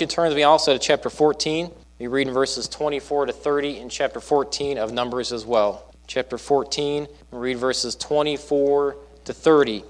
you turn with me also to chapter 14. We read in verses 24 to 30 in chapter 14 of Numbers as well. Chapter 14, we read verses 24 to 30.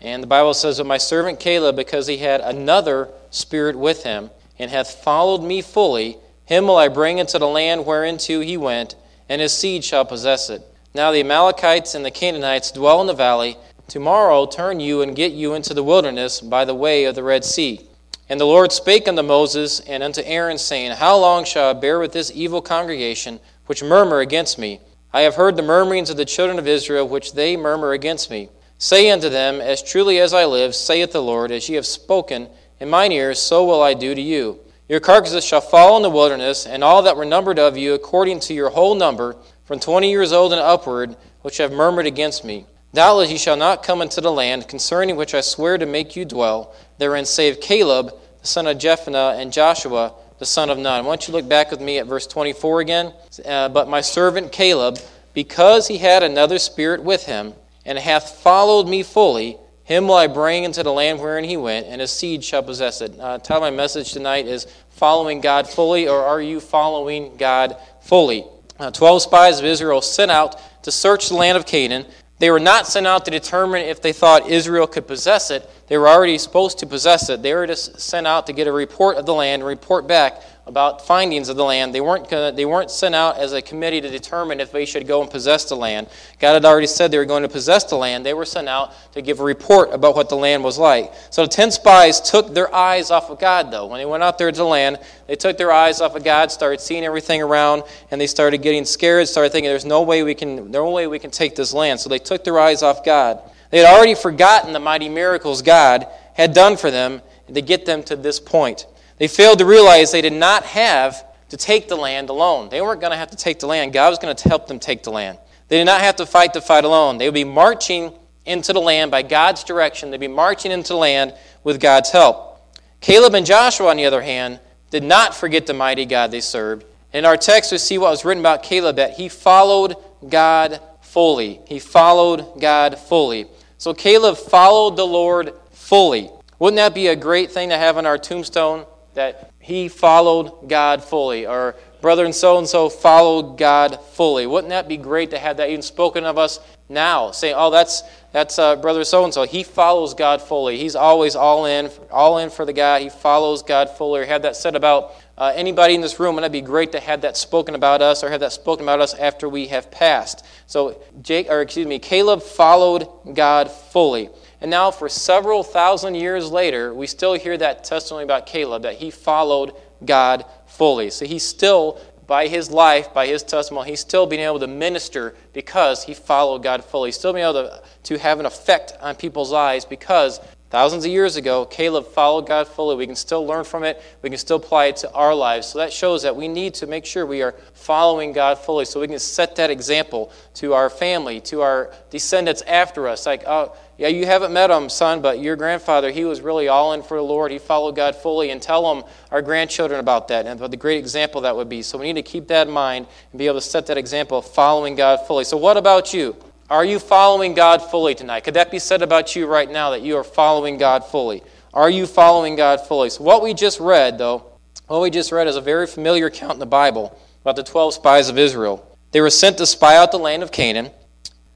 And the Bible says, But my servant Caleb, because he had another spirit with him, and hath followed me fully, him will I bring into the land whereinto he went, and his seed shall possess it. Now the Amalekites and the Canaanites dwell in the valley. Tomorrow turn you and get you into the wilderness by the way of the Red Sea. And the Lord spake unto Moses and unto Aaron, saying, How long shall I bear with this evil congregation, which murmur against me? I have heard the murmurings of the children of Israel, which they murmur against me. Say unto them, As truly as I live, saith the Lord, as ye have spoken in mine ears, so will I do to you. Your carcasses shall fall in the wilderness, and all that were numbered of you, according to your whole number, from twenty years old and upward, which have murmured against me. Doubtless ye shall not come into the land, concerning which I swear to make you dwell, therein save Caleb, the son of Jephunneh, and Joshua, the son of Nun. I want you look back with me at verse 24 again. Uh, but my servant Caleb, because he had another spirit with him, and hath followed me fully, him will I bring into the land wherein he went, and his seed shall possess it. Uh, title my message tonight is Following God Fully, or Are You Following God Fully? Uh, Twelve spies of Israel sent out to search the land of Canaan. They were not sent out to determine if they thought Israel could possess it. They were already supposed to possess it. They were just sent out to get a report of the land and report back about findings of the land. They weren't, gonna, they weren't sent out as a committee to determine if they should go and possess the land. God had already said they were going to possess the land. They were sent out to give a report about what the land was like. So the ten spies took their eyes off of God, though. When they went out there to the land, they took their eyes off of God, started seeing everything around, and they started getting scared, started thinking, there's no way we can, no way we can take this land. So they took their eyes off God. They had already forgotten the mighty miracles God had done for them to get them to this point. They failed to realize they did not have to take the land alone. They weren't going to have to take the land. God was going to help them take the land. They did not have to fight the fight alone. They would be marching into the land by God's direction. They'd be marching into the land with God's help. Caleb and Joshua, on the other hand, did not forget the mighty God they served. In our text, we see what was written about Caleb that he followed God fully. He followed God fully. So Caleb followed the Lord fully. Wouldn't that be a great thing to have on our tombstone? That he followed God fully, or brother and so and so followed God fully. Wouldn't that be great to have that even spoken of us now? Saying, "Oh, that's that's uh, brother so and so. He follows God fully. He's always all in, all in for the guy. He follows God fully." Or have that said about uh, anybody in this room, and it'd be great to have that spoken about us, or have that spoken about us after we have passed. So, Jake, or excuse me, Caleb followed God fully. And now, for several thousand years later, we still hear that testimony about Caleb that he followed God fully. So he's still, by his life, by his testimony, he's still being able to minister because he followed God fully. He's still being able to, to have an effect on people's lives because thousands of years ago, Caleb followed God fully. We can still learn from it, we can still apply it to our lives. So that shows that we need to make sure we are following God fully so we can set that example to our family, to our descendants after us. Like, oh, yeah, you haven't met him, son, but your grandfather, he was really all in for the Lord. He followed God fully. And tell them, our grandchildren, about that and what the great example that would be. So we need to keep that in mind and be able to set that example of following God fully. So, what about you? Are you following God fully tonight? Could that be said about you right now that you are following God fully? Are you following God fully? So, what we just read, though, what we just read is a very familiar account in the Bible about the 12 spies of Israel. They were sent to spy out the land of Canaan.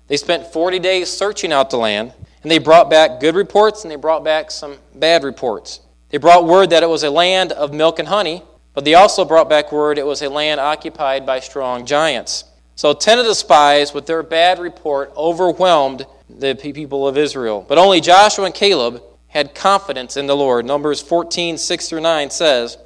They spent 40 days searching out the land. And they brought back good reports and they brought back some bad reports. They brought word that it was a land of milk and honey, but they also brought back word it was a land occupied by strong giants. So 10 of the spies, with their bad report, overwhelmed the people of Israel. But only Joshua and Caleb had confidence in the Lord. Numbers 14, 6 through 9 says,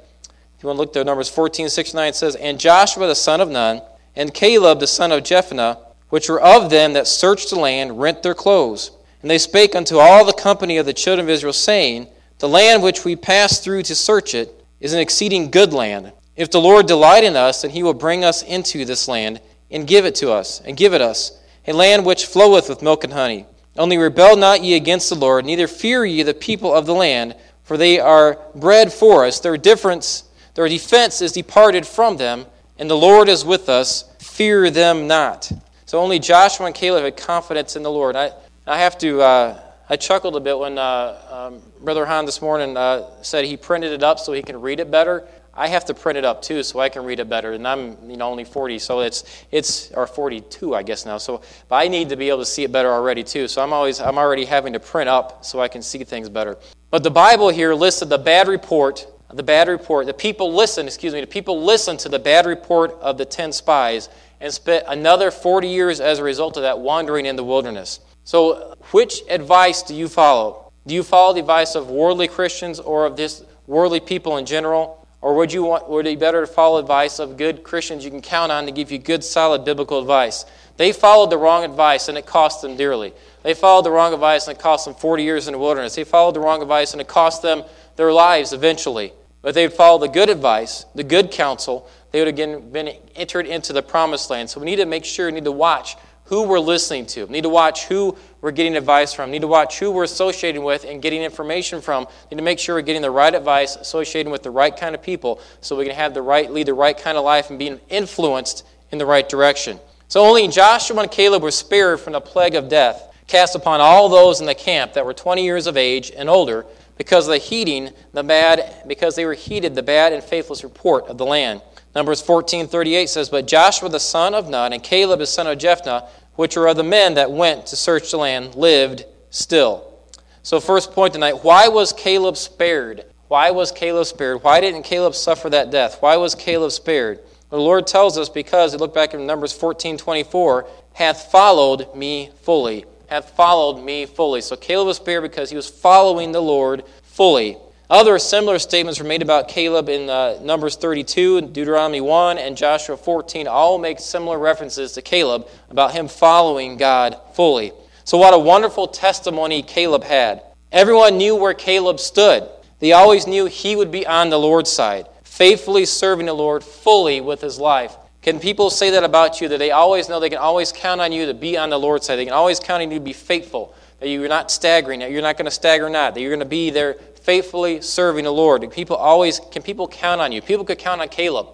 if you want to look there, Numbers 14, 6 through 9 says, And Joshua the son of Nun, and Caleb the son of Jephunneh, which were of them that searched the land, rent their clothes and they spake unto all the company of the children of Israel, saying, The land which we passed through to search it is an exceeding good land. If the Lord delight in us, then he will bring us into this land and give it to us, and give it us, a land which floweth with milk and honey. Only rebel not ye against the Lord, neither fear ye the people of the land, for they are bread for us. Their difference, their defense is departed from them, and the Lord is with us. Fear them not. So only Joshua and Caleb had confidence in the Lord. I, I have to, uh, I chuckled a bit when uh, um, Brother Han this morning uh, said he printed it up so he can read it better. I have to print it up too so I can read it better. And I'm you know only 40, so it's it's or 42 I guess now. So but I need to be able to see it better already too. So I'm always I'm already having to print up so I can see things better. But the Bible here listed the bad report, the bad report. The people listened, excuse me, the people listened to the bad report of the 10 spies and spent another 40 years as a result of that wandering in the wilderness. So, which advice do you follow? Do you follow the advice of worldly Christians or of this worldly people in general? Or would you want, would it be better to follow advice of good Christians you can count on to give you good, solid biblical advice? They followed the wrong advice and it cost them dearly. They followed the wrong advice and it cost them 40 years in the wilderness. They followed the wrong advice and it cost them their lives eventually. But they would follow the good advice, the good counsel, they would have been entered into the promised land. So we need to make sure, we need to watch who we're listening to. Need to watch who we're getting advice from. Need to watch who we're associating with and getting information from. Need to make sure we're getting the right advice, associating with the right kind of people, so we can have the right, lead the right kind of life and being influenced in the right direction. So only Joshua and Caleb were spared from the plague of death cast upon all those in the camp that were 20 years of age and older because of the heeding the bad because they were heeded the bad and faithless report of the land Numbers 14:38 says, "But Joshua the son of Nun and Caleb the son of Jephunneh, which were of the men that went to search the land, lived still." So first point tonight, why was Caleb spared? Why was Caleb spared? Why didn't Caleb suffer that death? Why was Caleb spared? The Lord tells us because, look back in Numbers 14:24, hath followed me fully. Hath followed me fully. So Caleb was spared because he was following the Lord fully. Other similar statements were made about Caleb in uh, Numbers 32, Deuteronomy 1, and Joshua 14. All make similar references to Caleb about him following God fully. So, what a wonderful testimony Caleb had. Everyone knew where Caleb stood. They always knew he would be on the Lord's side, faithfully serving the Lord fully with his life. Can people say that about you, that they always know they can always count on you to be on the Lord's side? They can always count on you to be faithful, that you're not staggering, that you're not going to stagger not, that you're going to be there faithfully serving the Lord? People always can people count on you? People could count on Caleb.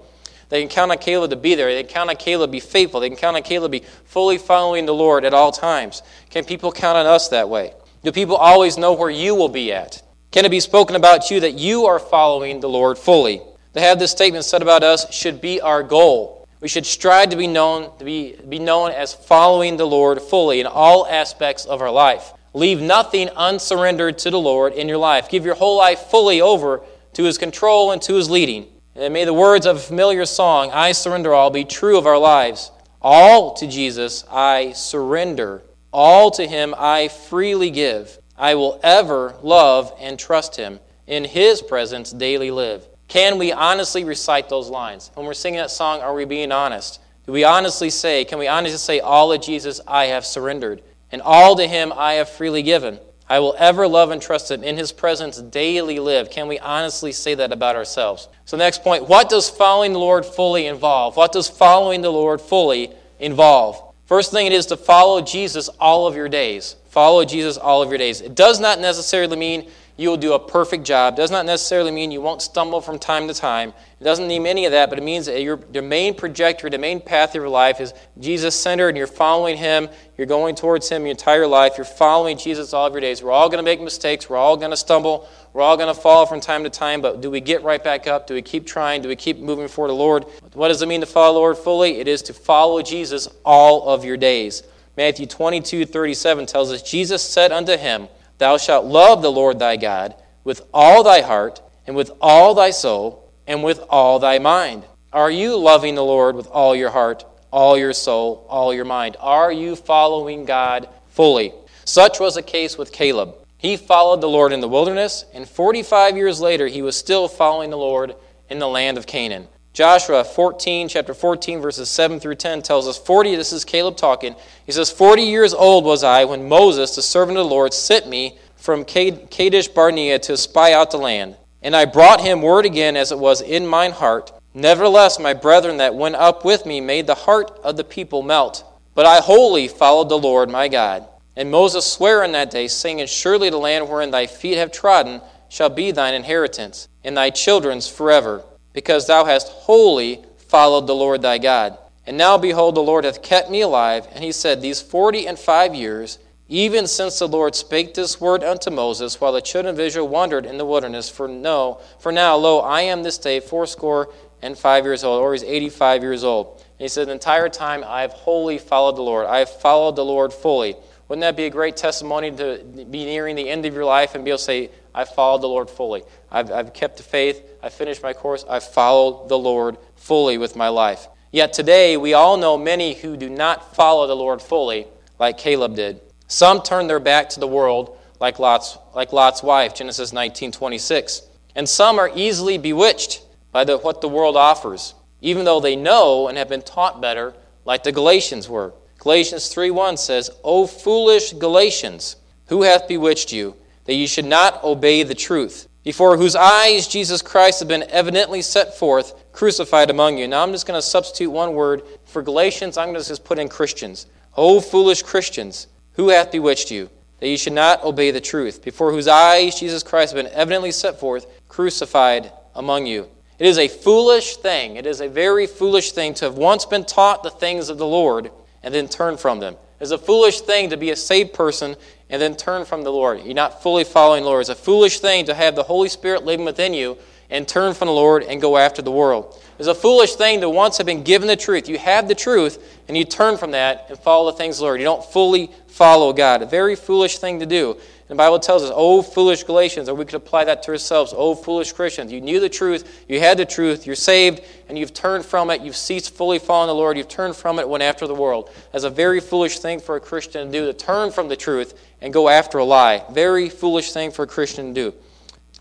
They can count on Caleb to be there. They can count on Caleb to be faithful. They can count on Caleb to be fully following the Lord at all times. Can people count on us that way? Do people always know where you will be at? Can it be spoken about you that you are following the Lord fully? To have this statement said about us should be our goal. We should strive to be known to be, be known as following the Lord fully in all aspects of our life. Leave nothing unsurrendered to the Lord in your life. Give your whole life fully over to His control and to His leading. And may the words of a familiar song, I surrender all, be true of our lives. All to Jesus I surrender. All to Him I freely give. I will ever love and trust Him. In His presence daily live. Can we honestly recite those lines? When we're singing that song, are we being honest? Do we honestly say, can we honestly say, All of Jesus I have surrendered? And all to him I have freely given. I will ever love and trust him. In his presence daily live. Can we honestly say that about ourselves? So, next point what does following the Lord fully involve? What does following the Lord fully involve? First thing it is to follow Jesus all of your days. Follow Jesus all of your days. It does not necessarily mean you will do a perfect job. Does not necessarily mean you won't stumble from time to time. It doesn't mean any of that, but it means that your, your main trajectory, the main path of your life is Jesus centered and you're following Him. You're going towards Him your entire life. You're following Jesus all of your days. We're all going to make mistakes. We're all going to stumble. We're all going to fall from time to time, but do we get right back up? Do we keep trying? Do we keep moving forward the Lord? What does it mean to follow the Lord fully? It is to follow Jesus all of your days. Matthew 22 37 tells us, Jesus said unto him, Thou shalt love the Lord thy God with all thy heart, and with all thy soul, and with all thy mind. Are you loving the Lord with all your heart, all your soul, all your mind? Are you following God fully? Such was the case with Caleb. He followed the Lord in the wilderness, and 45 years later, he was still following the Lord in the land of Canaan. Joshua 14, chapter 14, verses 7 through 10 tells us 40, this is Caleb talking. He says, 40 years old was I when Moses, the servant of the Lord, sent me from Kadesh Barnea to spy out the land. And I brought him word again as it was in mine heart. Nevertheless, my brethren that went up with me made the heart of the people melt. But I wholly followed the Lord my God. And Moses sware in that day, saying, Surely the land wherein thy feet have trodden shall be thine inheritance, and thy children's forever because thou hast wholly followed the Lord thy God. And now, behold, the Lord hath kept me alive. And he said, These forty and five years even since the Lord spake this word unto Moses, while the children of Israel wandered in the wilderness. For no, for now, lo, I am this day fourscore and five years old, or he's 85 years old. And he said, The entire time I have wholly followed the Lord. I have followed the Lord fully. Wouldn't that be a great testimony to be nearing the end of your life and be able to say, I followed the Lord fully? I've, I've kept the faith. I finished my course. I followed the Lord fully with my life. Yet today, we all know many who do not follow the Lord fully, like Caleb did. Some turn their back to the world, like Lot's, like Lot's wife, Genesis 19:26. And some are easily bewitched by the, what the world offers, even though they know and have been taught better, like the Galatians were. Galatians 3 1 says, "O foolish Galatians, who hath bewitched you, that ye should not obey the truth, before whose eyes Jesus Christ had been evidently set forth, crucified among you." Now I'm just going to substitute one word for Galatians. I'm going to just put in Christians. O foolish Christians, who hath bewitched you, that ye should not obey the truth, before whose eyes Jesus Christ had been evidently set forth, crucified among you? It is a foolish thing. It is a very foolish thing to have once been taught the things of the Lord and then turn from them. It is a foolish thing to be a saved person and then turn from the Lord. You're not fully following the Lord. It's a foolish thing to have the Holy Spirit living within you and turn from the Lord and go after the world. It's a foolish thing to once have been given the truth. You have the truth and you turn from that and follow the things of the Lord. You don't fully follow God. A very foolish thing to do. The Bible tells us, oh, foolish Galatians, or we could apply that to ourselves, oh, foolish Christians. You knew the truth, you had the truth, you're saved, and you've turned from it. You've ceased fully following the Lord, you've turned from it, went after the world. That's a very foolish thing for a Christian to do, to turn from the truth and go after a lie. Very foolish thing for a Christian to do.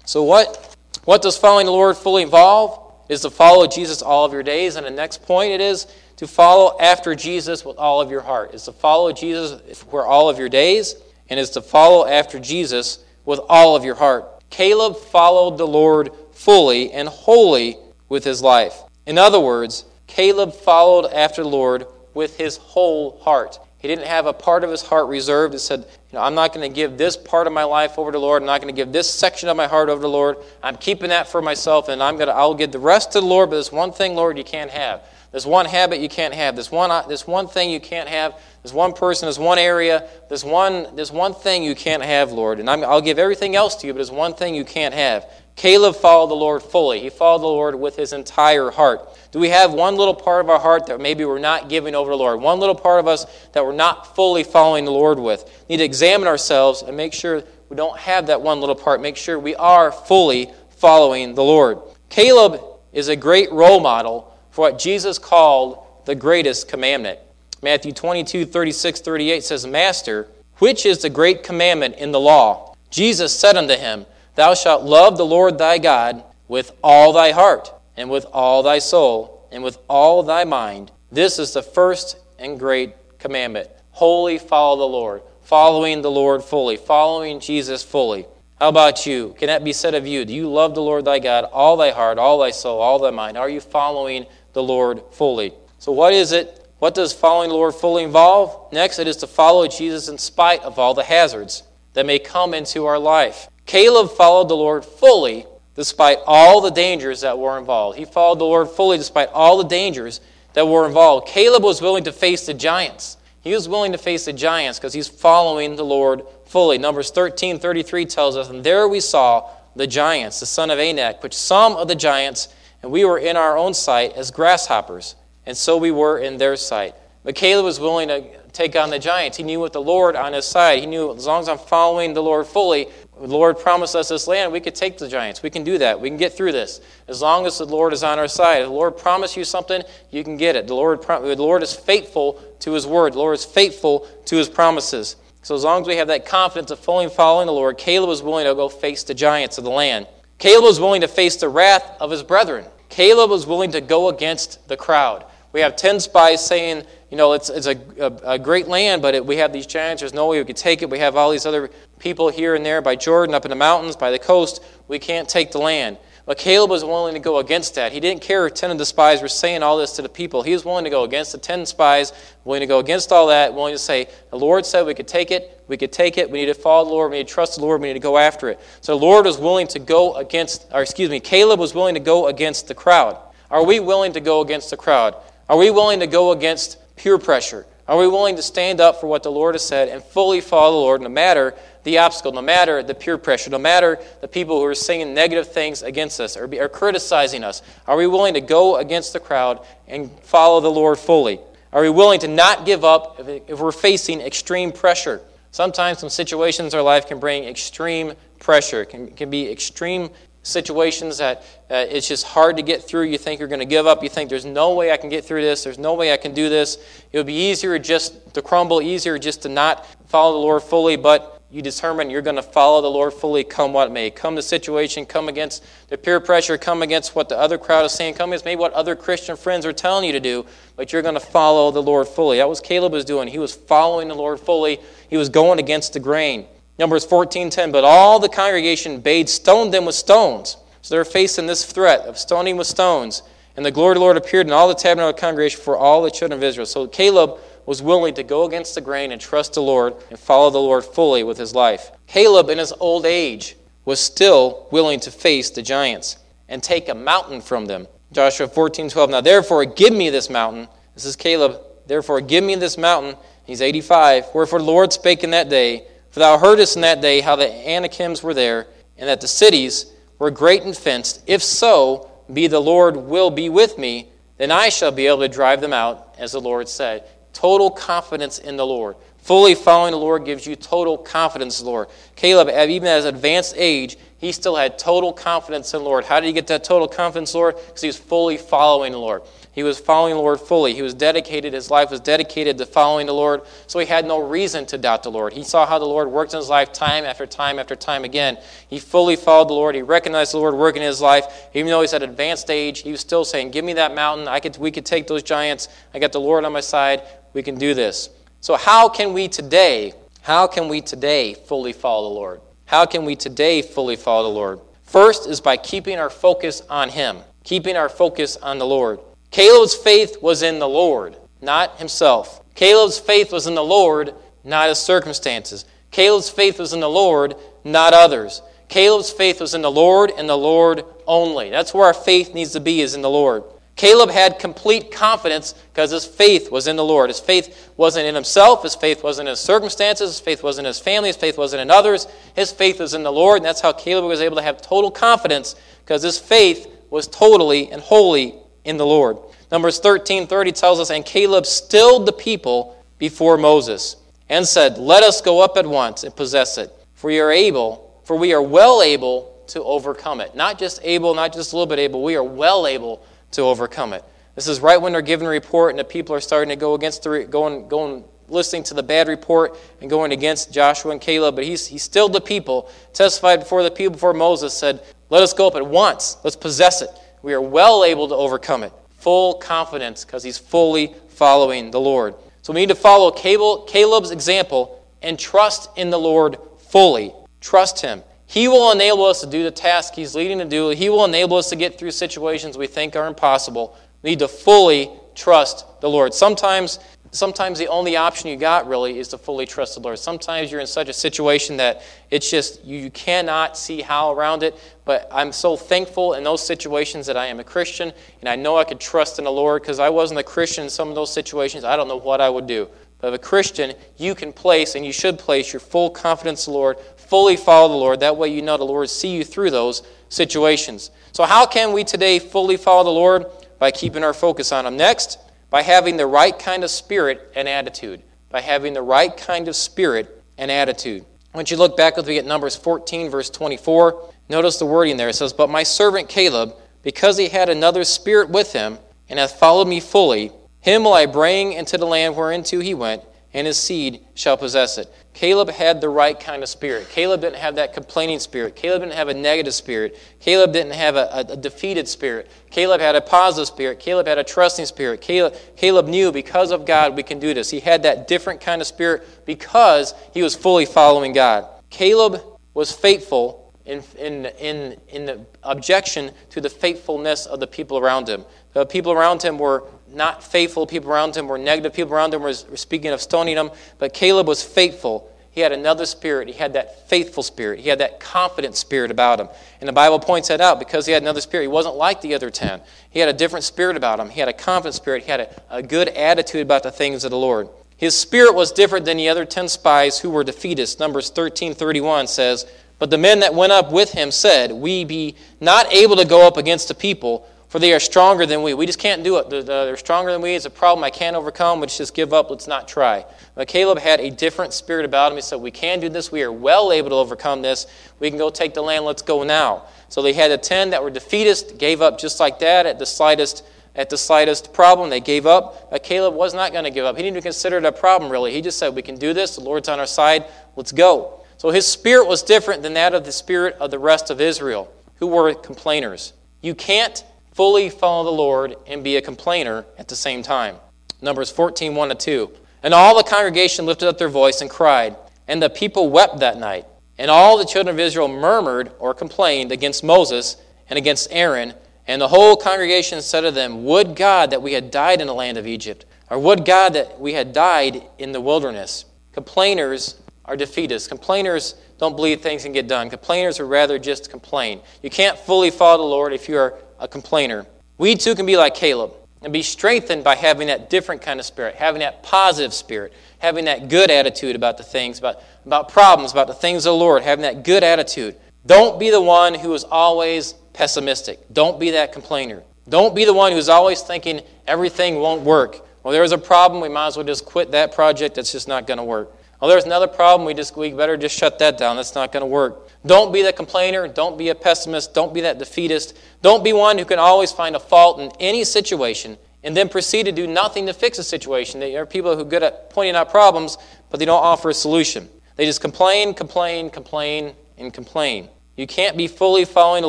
So, what, what does following the Lord fully involve? Is to follow Jesus all of your days. And the next point it is to follow after Jesus with all of your heart. Is to follow Jesus for all of your days and is to follow after Jesus with all of your heart. Caleb followed the Lord fully and wholly with his life. In other words, Caleb followed after the Lord with his whole heart. He didn't have a part of his heart reserved and said, you know, I'm not going to give this part of my life over to the Lord. I'm not going to give this section of my heart over to the Lord. I'm keeping that for myself, and I'm going to, I'll give the rest to the Lord, but there's one thing, Lord, you can't have. There's one habit you can't have. There's one, uh, there's one thing you can't have. There's one person, there's one area, there's one, there's one thing you can't have, Lord. And i will give everything else to you, but there's one thing you can't have. Caleb followed the Lord fully. He followed the Lord with his entire heart. Do we have one little part of our heart that maybe we're not giving over to the Lord? One little part of us that we're not fully following the Lord with? We need to examine ourselves and make sure we don't have that one little part. Make sure we are fully following the Lord. Caleb is a great role model for what Jesus called the greatest commandment. Matthew 22, 36, 38 says, Master, which is the great commandment in the law? Jesus said unto him, Thou shalt love the Lord thy God with all thy heart, and with all thy soul, and with all thy mind. This is the first and great commandment. Wholly follow the Lord, following the Lord fully, following Jesus fully. How about you? Can that be said of you? Do you love the Lord thy God, all thy heart, all thy soul, all thy mind? Are you following the Lord fully? So, what is it what does following the Lord fully involve? Next, it is to follow Jesus in spite of all the hazards that may come into our life. Caleb followed the Lord fully despite all the dangers that were involved. He followed the Lord fully despite all the dangers that were involved. Caleb was willing to face the giants. He was willing to face the giants because he's following the Lord fully. Numbers 13 33 tells us, And there we saw the giants, the son of Anak, which some of the giants, and we were in our own sight as grasshoppers and so we were in their sight. Caleb was willing to take on the giants. He knew with the Lord on his side. He knew as long as I'm following the Lord fully, the Lord promised us this land, we could take the giants. We can do that. We can get through this. As long as the Lord is on our side. If the Lord promised you something, you can get it. The Lord, the Lord is faithful to his word. The Lord is faithful to his promises. So as long as we have that confidence of fully following the Lord, Caleb was willing to go face the giants of the land. Caleb was willing to face the wrath of his brethren. Caleb was willing to go against the crowd. We have 10 spies saying, you know, it's, it's a, a, a great land, but it, we have these giants. There's no way we could take it. We have all these other people here and there by Jordan, up in the mountains, by the coast. We can't take the land. But Caleb was willing to go against that. He didn't care if 10 of the spies were saying all this to the people. He was willing to go against the 10 spies, willing to go against all that, willing to say, the Lord said we could take it. We could take it. We need to follow the Lord. We need to trust the Lord. We need to go after it. So the Lord was willing to go against, or excuse me, Caleb was willing to go against the crowd. Are we willing to go against the crowd? Are we willing to go against peer pressure? Are we willing to stand up for what the Lord has said and fully follow the Lord no matter the obstacle, no matter the peer pressure, no matter the people who are saying negative things against us or, criticizing us? Are we willing to go against the crowd and follow the Lord fully? Are we willing to not give up if, if we're facing extreme pressure? Sometimes some situations in our life can bring extreme pressure, can, can be extreme situations that uh, it's just hard to get through. You think you're going to give up. You think there's no way I can get through this. There's no way I can do this. It would be easier just to crumble, easier just to not follow the Lord fully, but you determine you're going to follow the Lord fully, come what may. Come the situation, come against the peer pressure, come against what the other crowd is saying, come against maybe what other Christian friends are telling you to do, but you're going to follow the Lord fully. That was Caleb was doing. He was following the Lord fully. He was going against the grain. Numbers 14:10. But all the congregation bade stone them with stones. So they're facing this threat of stoning with stones. And the glory of the Lord appeared in all the tabernacle congregation for all the children of Israel. So Caleb was willing to go against the grain and trust the Lord and follow the Lord fully with his life. Caleb, in his old age, was still willing to face the giants and take a mountain from them. Joshua 14:12. Now therefore give me this mountain. This is Caleb. Therefore give me this mountain. He's 85. Wherefore the Lord spake in that day, for thou heardest in that day how the Anakims were there, and that the cities were great and fenced. If so, be the Lord will be with me, then I shall be able to drive them out, as the Lord said. Total confidence in the Lord. Fully following the Lord gives you total confidence Lord. Caleb, even at his advanced age, he still had total confidence in the Lord. How did he get that total confidence, Lord? Because he was fully following the Lord. He was following the Lord fully. He was dedicated, his life was dedicated to following the Lord, so he had no reason to doubt the Lord. He saw how the Lord worked in his life time after time after time again. He fully followed the Lord. He recognized the Lord working in his life. Even though he's at advanced age, he was still saying, Give me that mountain. I could, we could take those giants. I got the Lord on my side. We can do this. So, how can we today, how can we today fully follow the Lord? How can we today fully follow the Lord? First is by keeping our focus on Him, keeping our focus on the Lord. Caleb's faith was in the Lord, not himself. Caleb's faith was in the Lord, not his circumstances. Caleb's faith was in the Lord, not others. Caleb's faith was in the Lord and the Lord only. That's where our faith needs to be, is in the Lord. Caleb had complete confidence because his faith was in the Lord. His faith wasn't in himself. His faith wasn't in his circumstances. His faith wasn't in his family. His faith wasn't in others. His faith was in the Lord. And that's how Caleb was able to have total confidence because his faith was totally and wholly in the Lord. Numbers 13 30 tells us, And Caleb stilled the people before Moses and said, Let us go up at once and possess it. For we are able, for we are well able to overcome it. Not just able, not just a little bit able, we are well able to overcome it. This is right when they're giving a report and the people are starting to go against the going going listening to the bad report and going against Joshua and Caleb, but he's, he stilled the people, testified before the people before Moses, said, Let us go up at once, let's possess it. We are well able to overcome it. Full confidence because he's fully following the Lord. So we need to follow Caleb's example and trust in the Lord fully. Trust him. He will enable us to do the task He's leading to do. He will enable us to get through situations we think are impossible. We need to fully trust the Lord. Sometimes, sometimes the only option you got really is to fully trust the Lord. Sometimes you're in such a situation that it's just you cannot see how around it. But I'm so thankful in those situations that I am a Christian and I know I could trust in the Lord because I wasn't a Christian in some of those situations. I don't know what I would do. But a Christian, you can place and you should place your full confidence in the Lord, fully follow the Lord. That way you know the Lord see you through those situations. So, how can we today fully follow the Lord? By keeping our focus on Him. Next, by having the right kind of spirit and attitude. By having the right kind of spirit and attitude. Once you look back with me at Numbers 14, verse 24, notice the wording there. It says, But my servant Caleb, because he had another spirit with him, and hath followed me fully, him will I bring into the land whereinto he went, and his seed shall possess it. Caleb had the right kind of spirit. Caleb didn't have that complaining spirit. Caleb didn't have a negative spirit. Caleb didn't have a, a, a defeated spirit. Caleb had a positive spirit. Caleb had a trusting spirit. Caleb, Caleb knew because of God we can do this. He had that different kind of spirit because he was fully following God. Caleb was faithful in, in, in, in the objection to the faithfulness of the people around him. The people around him were not faithful. People around him were negative. People around him were speaking of stoning him. But Caleb was faithful. He had another spirit. He had that faithful spirit. He had that confident spirit about him. And the Bible points that out because he had another spirit. He wasn't like the other ten. He had a different spirit about him. He had a confident spirit. He had a, a good attitude about the things of the Lord. His spirit was different than the other ten spies who were defeatists. Numbers 13:31 says, "But the men that went up with him said, We be not able to go up against the people, for they are stronger than we. We just can't do it. They're stronger than we. It's a problem I can't overcome. Let's just give up. Let's not try. But Caleb had a different spirit about him. He said, We can do this. We are well able to overcome this. We can go take the land. Let's go now. So they had the ten that were defeatist, gave up just like that at the slightest at the slightest problem. They gave up. But Caleb was not going to give up. He didn't even consider it a problem, really. He just said, We can do this. The Lord's on our side. Let's go. So his spirit was different than that of the spirit of the rest of Israel, who were complainers. You can't fully follow the Lord and be a complainer at the same time. Numbers 14, 1 to 2. And all the congregation lifted up their voice and cried, and the people wept that night. And all the children of Israel murmured or complained against Moses and against Aaron. And the whole congregation said to them, Would God that we had died in the land of Egypt, or would God that we had died in the wilderness. Complainers are defeatists. Complainers don't believe things can get done. Complainers would rather just complain. You can't fully follow the Lord if you are a complainer. We too can be like Caleb and be strengthened by having that different kind of spirit, having that positive spirit, having that good attitude about the things, about, about problems, about the things of the Lord, having that good attitude. Don't be the one who is always pessimistic. Don't be that complainer. Don't be the one who's always thinking everything won't work. Well, there's a problem, we might as well just quit that project. That's just not going to work. Oh, there's another problem. We just we better just shut that down. That's not going to work. Don't be the complainer. Don't be a pessimist. Don't be that defeatist. Don't be one who can always find a fault in any situation and then proceed to do nothing to fix a situation. There are people who are good at pointing out problems, but they don't offer a solution. They just complain, complain, complain, and complain. You can't be fully following the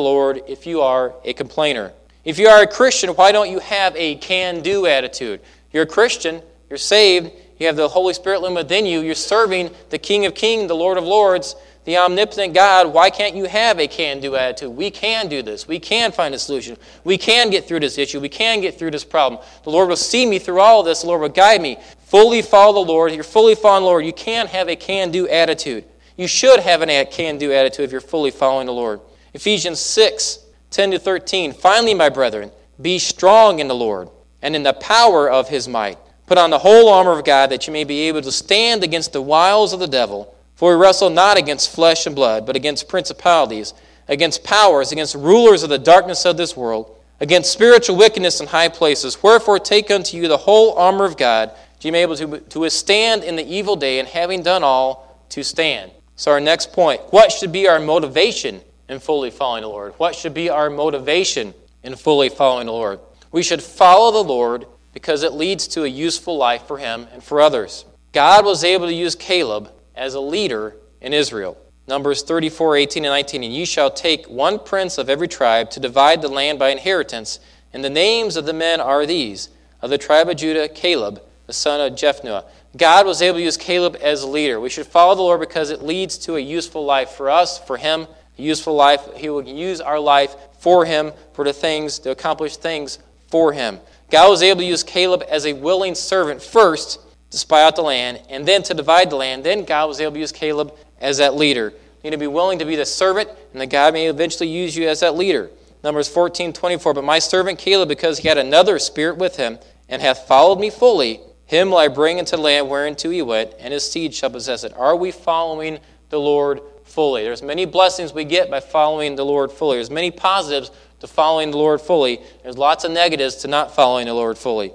Lord if you are a complainer. If you are a Christian, why don't you have a can do attitude? You're a Christian, you're saved, you have the Holy Spirit living within you. You're serving the King of Kings, the Lord of Lords, the omnipotent God. Why can't you have a can do attitude? We can do this. We can find a solution. We can get through this issue. We can get through this problem. The Lord will see me through all of this. The Lord will guide me. Fully follow the Lord. You're fully following the Lord. You can have a can do attitude. You should have a can do attitude if you're fully following the Lord. Ephesians 6 10 to 13. Finally, my brethren, be strong in the Lord and in the power of his might. Put on the whole armor of God that you may be able to stand against the wiles of the devil. For we wrestle not against flesh and blood, but against principalities, against powers, against rulers of the darkness of this world, against spiritual wickedness in high places. Wherefore take unto you the whole armor of God, that you may be able to, to withstand in the evil day, and having done all, to stand. So, our next point what should be our motivation in fully following the Lord? What should be our motivation in fully following the Lord? We should follow the Lord because it leads to a useful life for him and for others. God was able to use Caleb as a leader in Israel. Numbers 34, 18, and 19. And you shall take one prince of every tribe to divide the land by inheritance. And the names of the men are these of the tribe of Judah, Caleb, the son of Jephunneh. God was able to use Caleb as a leader. We should follow the Lord because it leads to a useful life for us, for him, a useful life. He will use our life for him, for the things, to accomplish things for him. God was able to use Caleb as a willing servant first to spy out the land and then to divide the land. Then God was able to use Caleb as that leader. You need to be willing to be the servant, and that God may eventually use you as that leader. Numbers 14, 24. But my servant Caleb, because he had another spirit with him, and hath followed me fully, him will I bring into the land whereunto he went, and his seed shall possess it. Are we following the Lord fully? There's many blessings we get by following the Lord fully. There's many positives to following the Lord fully. There's lots of negatives to not following the Lord fully.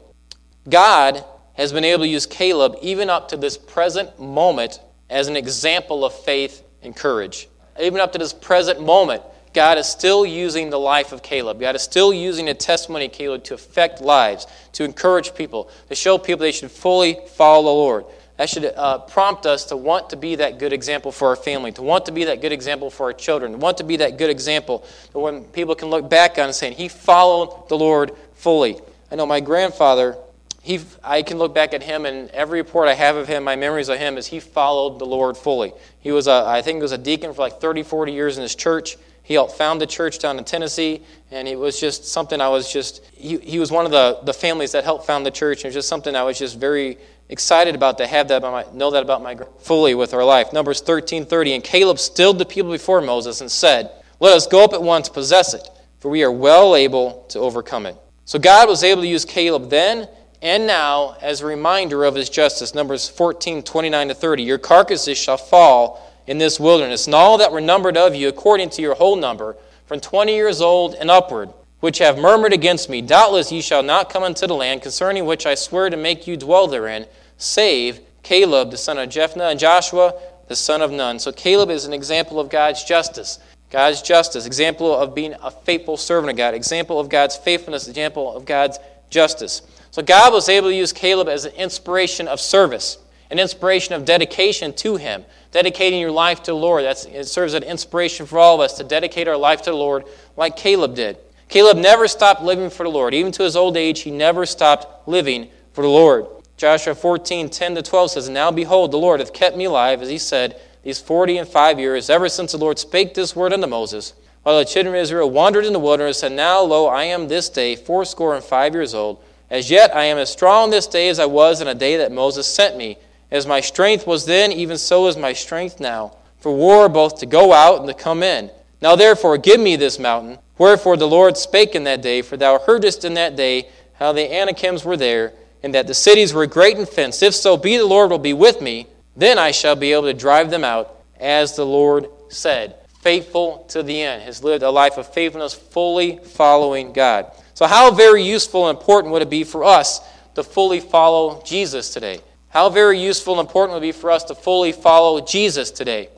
God has been able to use Caleb even up to this present moment as an example of faith and courage. Even up to this present moment, God is still using the life of Caleb. God is still using the testimony of Caleb to affect lives, to encourage people, to show people they should fully follow the Lord. That should uh, prompt us to want to be that good example for our family, to want to be that good example for our children, to want to be that good example that when people can look back on and say, he followed the Lord fully. I know my grandfather, he, I can look back at him, and every report I have of him, my memories of him, is he followed the Lord fully. He was, a, I think, he was a deacon for like 30, 40 years in his church. He helped found the church down in Tennessee, and it was just something I was just, he, he was one of the, the families that helped found the church, and it was just something I was just very excited about to have that about my, know that about my fully with our life. Numbers 13, 30. And Caleb stilled the people before Moses and said, Let us go up at once, possess it, for we are well able to overcome it. So God was able to use Caleb then, And now, as a reminder of his justice, Numbers 14, 29 to 30, your carcasses shall fall in this wilderness, and all that were numbered of you according to your whole number, from 20 years old and upward, which have murmured against me. Doubtless ye shall not come into the land concerning which I swear to make you dwell therein, save Caleb the son of Jephunneh and Joshua the son of Nun. So Caleb is an example of God's justice. God's justice, example of being a faithful servant of God, example of God's faithfulness, example of God's justice. So God was able to use Caleb as an inspiration of service, an inspiration of dedication to Him, dedicating your life to the Lord. That's, it serves as an inspiration for all of us to dedicate our life to the Lord like Caleb did. Caleb never stopped living for the Lord. Even to his old age, he never stopped living for the Lord. Joshua 14, 10 to 12 says, Now behold, the Lord hath kept me alive, as he said, these forty and five years, ever since the Lord spake this word unto Moses, while the children of Israel wandered in the wilderness, and now, lo, I am this day fourscore and five years old. As yet I am as strong this day as I was in a day that Moses sent me. As my strength was then, even so is my strength now, for war both to go out and to come in. Now therefore give me this mountain. Wherefore the Lord spake in that day, for thou heardest in that day how the Anakims were there, and that the cities were great and fenced. If so be the Lord will be with me, then I shall be able to drive them out, as the Lord said. Faithful to the end, has lived a life of faithfulness, fully following God. So, how very useful and important would it be for us to fully follow Jesus today? How very useful and important would it be for us to fully follow Jesus today?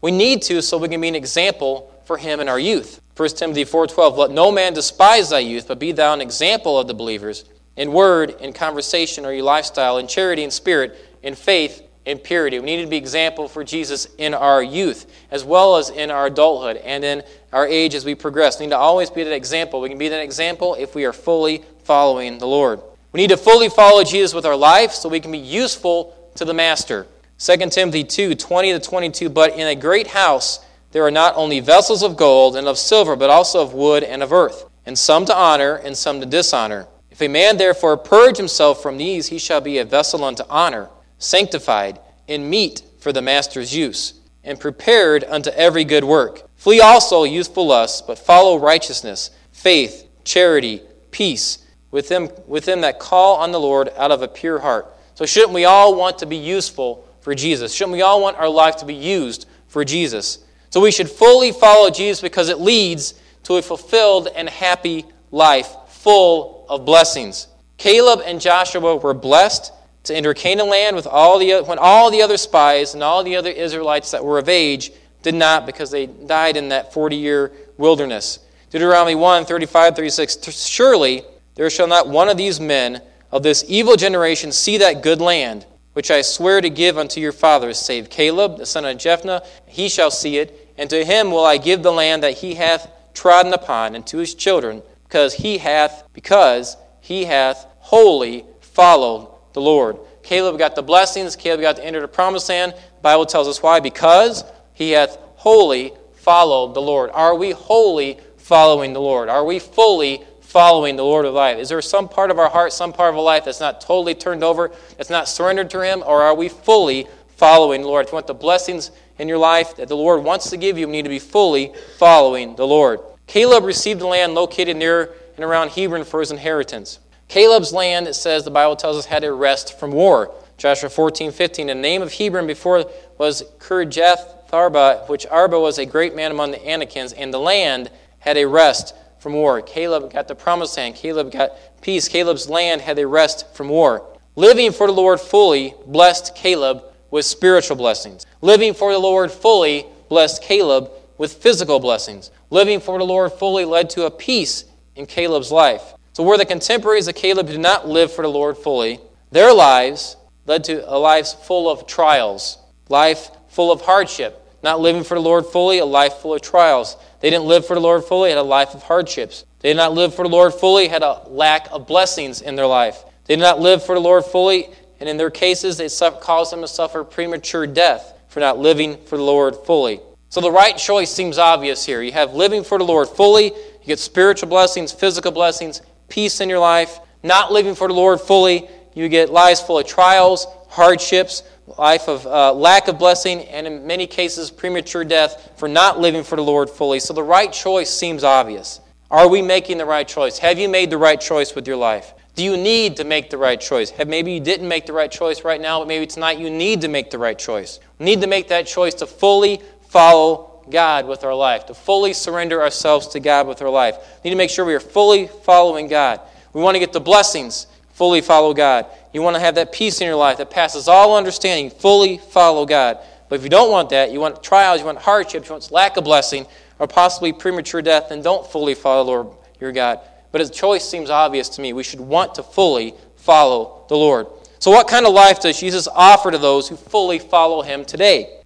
We need to so we can be an example for him in our youth. 1 Timothy 4:12 Let no man despise thy youth, but be thou an example of the believers in word, in conversation, or your lifestyle, in charity and spirit, in faith, in purity. We need to be example for Jesus in our youth, as well as in our adulthood and in our age as we progress. We need to always be that example. We can be that example if we are fully following the Lord. We need to fully follow Jesus with our life so we can be useful to the Master. 2 Timothy 2 20 to 22. But in a great house there are not only vessels of gold and of silver, but also of wood and of earth, and some to honor and some to dishonor. If a man therefore purge himself from these, he shall be a vessel unto honor, sanctified, and meet for the master's use, and prepared unto every good work. Flee also youthful lusts, but follow righteousness, faith, charity, peace, with them, with them that call on the Lord out of a pure heart. So, shouldn't we all want to be useful for Jesus? Shouldn't we all want our life to be used for Jesus? So, we should fully follow Jesus because it leads to a fulfilled and happy life full of blessings. Caleb and Joshua were blessed to enter Canaan land with all the, when all the other spies and all the other Israelites that were of age did not because they died in that 40 year wilderness. Deuteronomy 1 35 36 Surely there shall not one of these men of this evil generation see that good land which I swear to give unto your fathers, save Caleb the son of Jephunneh. He shall see it, and to him will I give the land that he hath trodden upon, and to his children because he hath because he hath wholly followed the Lord. Caleb got the blessings, Caleb got to enter the promised land. The Bible tells us why because he hath wholly followed the Lord. Are we wholly following the Lord? Are we fully following the Lord of life? Is there some part of our heart, some part of our life that's not totally turned over, that's not surrendered to Him, or are we fully following the Lord? If you want the blessings in your life that the Lord wants to give you, you need to be fully following the Lord. Caleb received the land located near and around Hebron for his inheritance. Caleb's land, it says, the Bible tells us, had a rest from war. Joshua 14, 15. The name of Hebron before was Kirjath Arba, which Arba was a great man among the Anakims, and the land had a rest from war. Caleb got the promised land. Caleb got peace. Caleb's land had a rest from war. Living for the Lord fully blessed Caleb with spiritual blessings. Living for the Lord fully blessed Caleb with physical blessings. Living for the Lord fully led to a peace in Caleb's life. So, where the contemporaries of Caleb did not live for the Lord fully, their lives led to a life full of trials, life full of hardship. Not living for the Lord fully, a life full of trials. They didn't live for the Lord fully, had a life of hardships. They did not live for the Lord fully, had a lack of blessings in their life. They did not live for the Lord fully, and in their cases, it caused them to suffer premature death for not living for the Lord fully. So the right choice seems obvious here. You have living for the Lord fully, you get spiritual blessings, physical blessings, peace in your life. Not living for the Lord fully, you get lives full of trials, hardships, life of uh, lack of blessing, and in many cases, premature death for not living for the Lord fully. So the right choice seems obvious. Are we making the right choice? Have you made the right choice with your life? Do you need to make the right choice? Maybe you didn't make the right choice right now, but maybe tonight you need to make the right choice. We need to make that choice to fully follow God with our life, to fully surrender ourselves to God with our life. We need to make sure we are fully following God. We want to get the blessings, fully follow God. You want to have that peace in your life that passes all understanding, fully follow God. But if you don't want that, you want trials, you want hardships, you want lack of blessing, or possibly premature death, then don't fully follow your God. But his choice seems obvious to me. We should want to fully follow the Lord. So, what kind of life does Jesus offer to those who fully follow him today?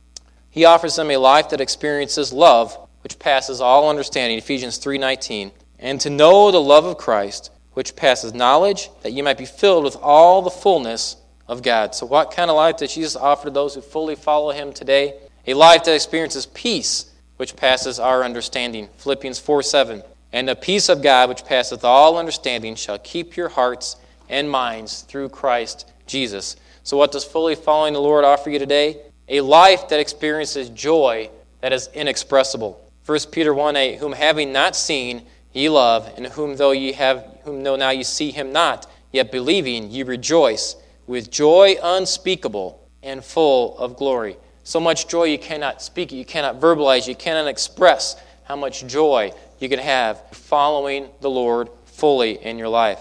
He offers them a life that experiences love, which passes all understanding. Ephesians 3:19. And to know the love of Christ, which passes knowledge, that you might be filled with all the fullness of God. So, what kind of life does Jesus offer to those who fully follow him today? A life that experiences peace, which passes our understanding. Philippians 4 7. And the peace of God, which passeth all understanding, shall keep your hearts and minds through Christ Jesus. So, what does fully following the Lord offer you today? A life that experiences joy that is inexpressible. 1 Peter 1 8, whom having not seen, ye love, and whom though ye have whom though now ye see him not, yet believing ye rejoice with joy unspeakable and full of glory. So much joy you cannot speak you cannot verbalize, you cannot express how much joy you can have following the Lord fully in your life.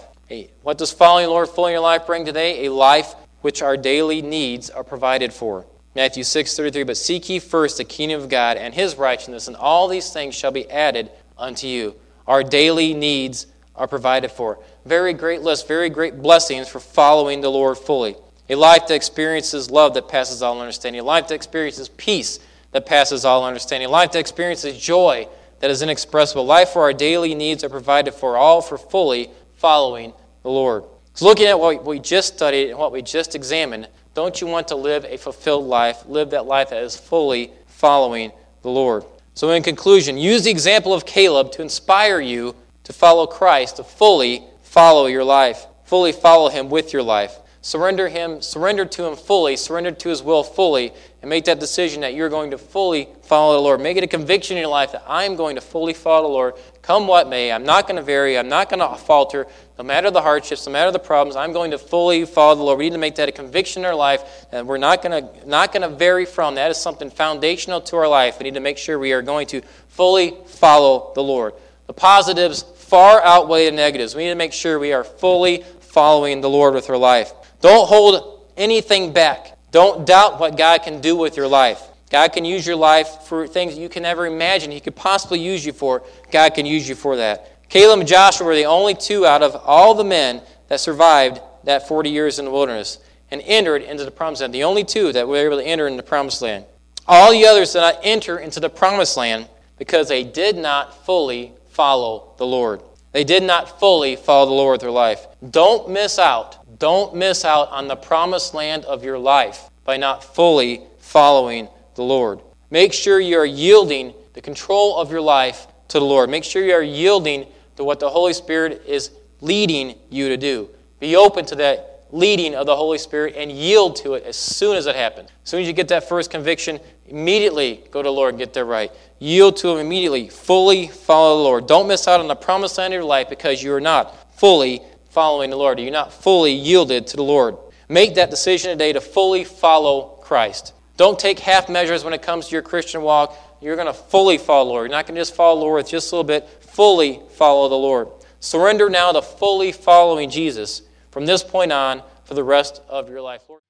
What does following the Lord fully in your life bring today? A life which our daily needs are provided for. Matthew 6:33 But seek ye first the kingdom of God and his righteousness and all these things shall be added unto you. Our daily needs are provided for. Very great list, very great blessings for following the Lord fully. A life that experiences love that passes all understanding. A life that experiences peace that passes all understanding. A life that experiences joy that is inexpressible. Life for our daily needs are provided for, all for fully following the Lord. So, looking at what we just studied and what we just examined, don't you want to live a fulfilled life? Live that life that is fully following the Lord. So, in conclusion, use the example of Caleb to inspire you to follow Christ, to fully follow your life, fully follow Him with your life. Surrender Him, surrender to Him fully, surrender to His will fully, and make that decision that you're going to fully follow the Lord. Make it a conviction in your life that I'm going to fully follow the Lord, come what may. I'm not going to vary. I'm not going to falter. No matter the hardships, no matter the problems, I'm going to fully follow the Lord. We need to make that a conviction in our life, and we're not going to not going to vary from. That is something foundational to our life. We need to make sure we are going to fully follow the Lord. The positives far outweigh the negatives. We need to make sure we are fully following the Lord with our life. Don't hold anything back. Don't doubt what God can do with your life. God can use your life for things you can never imagine He could possibly use you for. God can use you for that. Caleb and Joshua were the only two out of all the men that survived that 40 years in the wilderness and entered into the promised land. The only two that were able to enter into the promised land. All the others did not enter into the promised land because they did not fully follow the Lord. They did not fully follow the Lord with their life. Don't miss out don't miss out on the promised land of your life by not fully following the Lord. Make sure you are yielding the control of your life to the Lord. Make sure you are yielding to what the Holy Spirit is leading you to do. Be open to that leading of the Holy Spirit and yield to it as soon as it happens. As soon as you get that first conviction, immediately go to the Lord and get that right. Yield to Him immediately. Fully follow the Lord. Don't miss out on the promised land of your life because you are not fully following the Lord? Are you not fully yielded to the Lord? Make that decision today to fully follow Christ. Don't take half measures when it comes to your Christian walk. You're going to fully follow the Lord. You're not going to just follow the Lord with just a little bit. Fully follow the Lord. Surrender now to fully following Jesus from this point on for the rest of your life. Lord,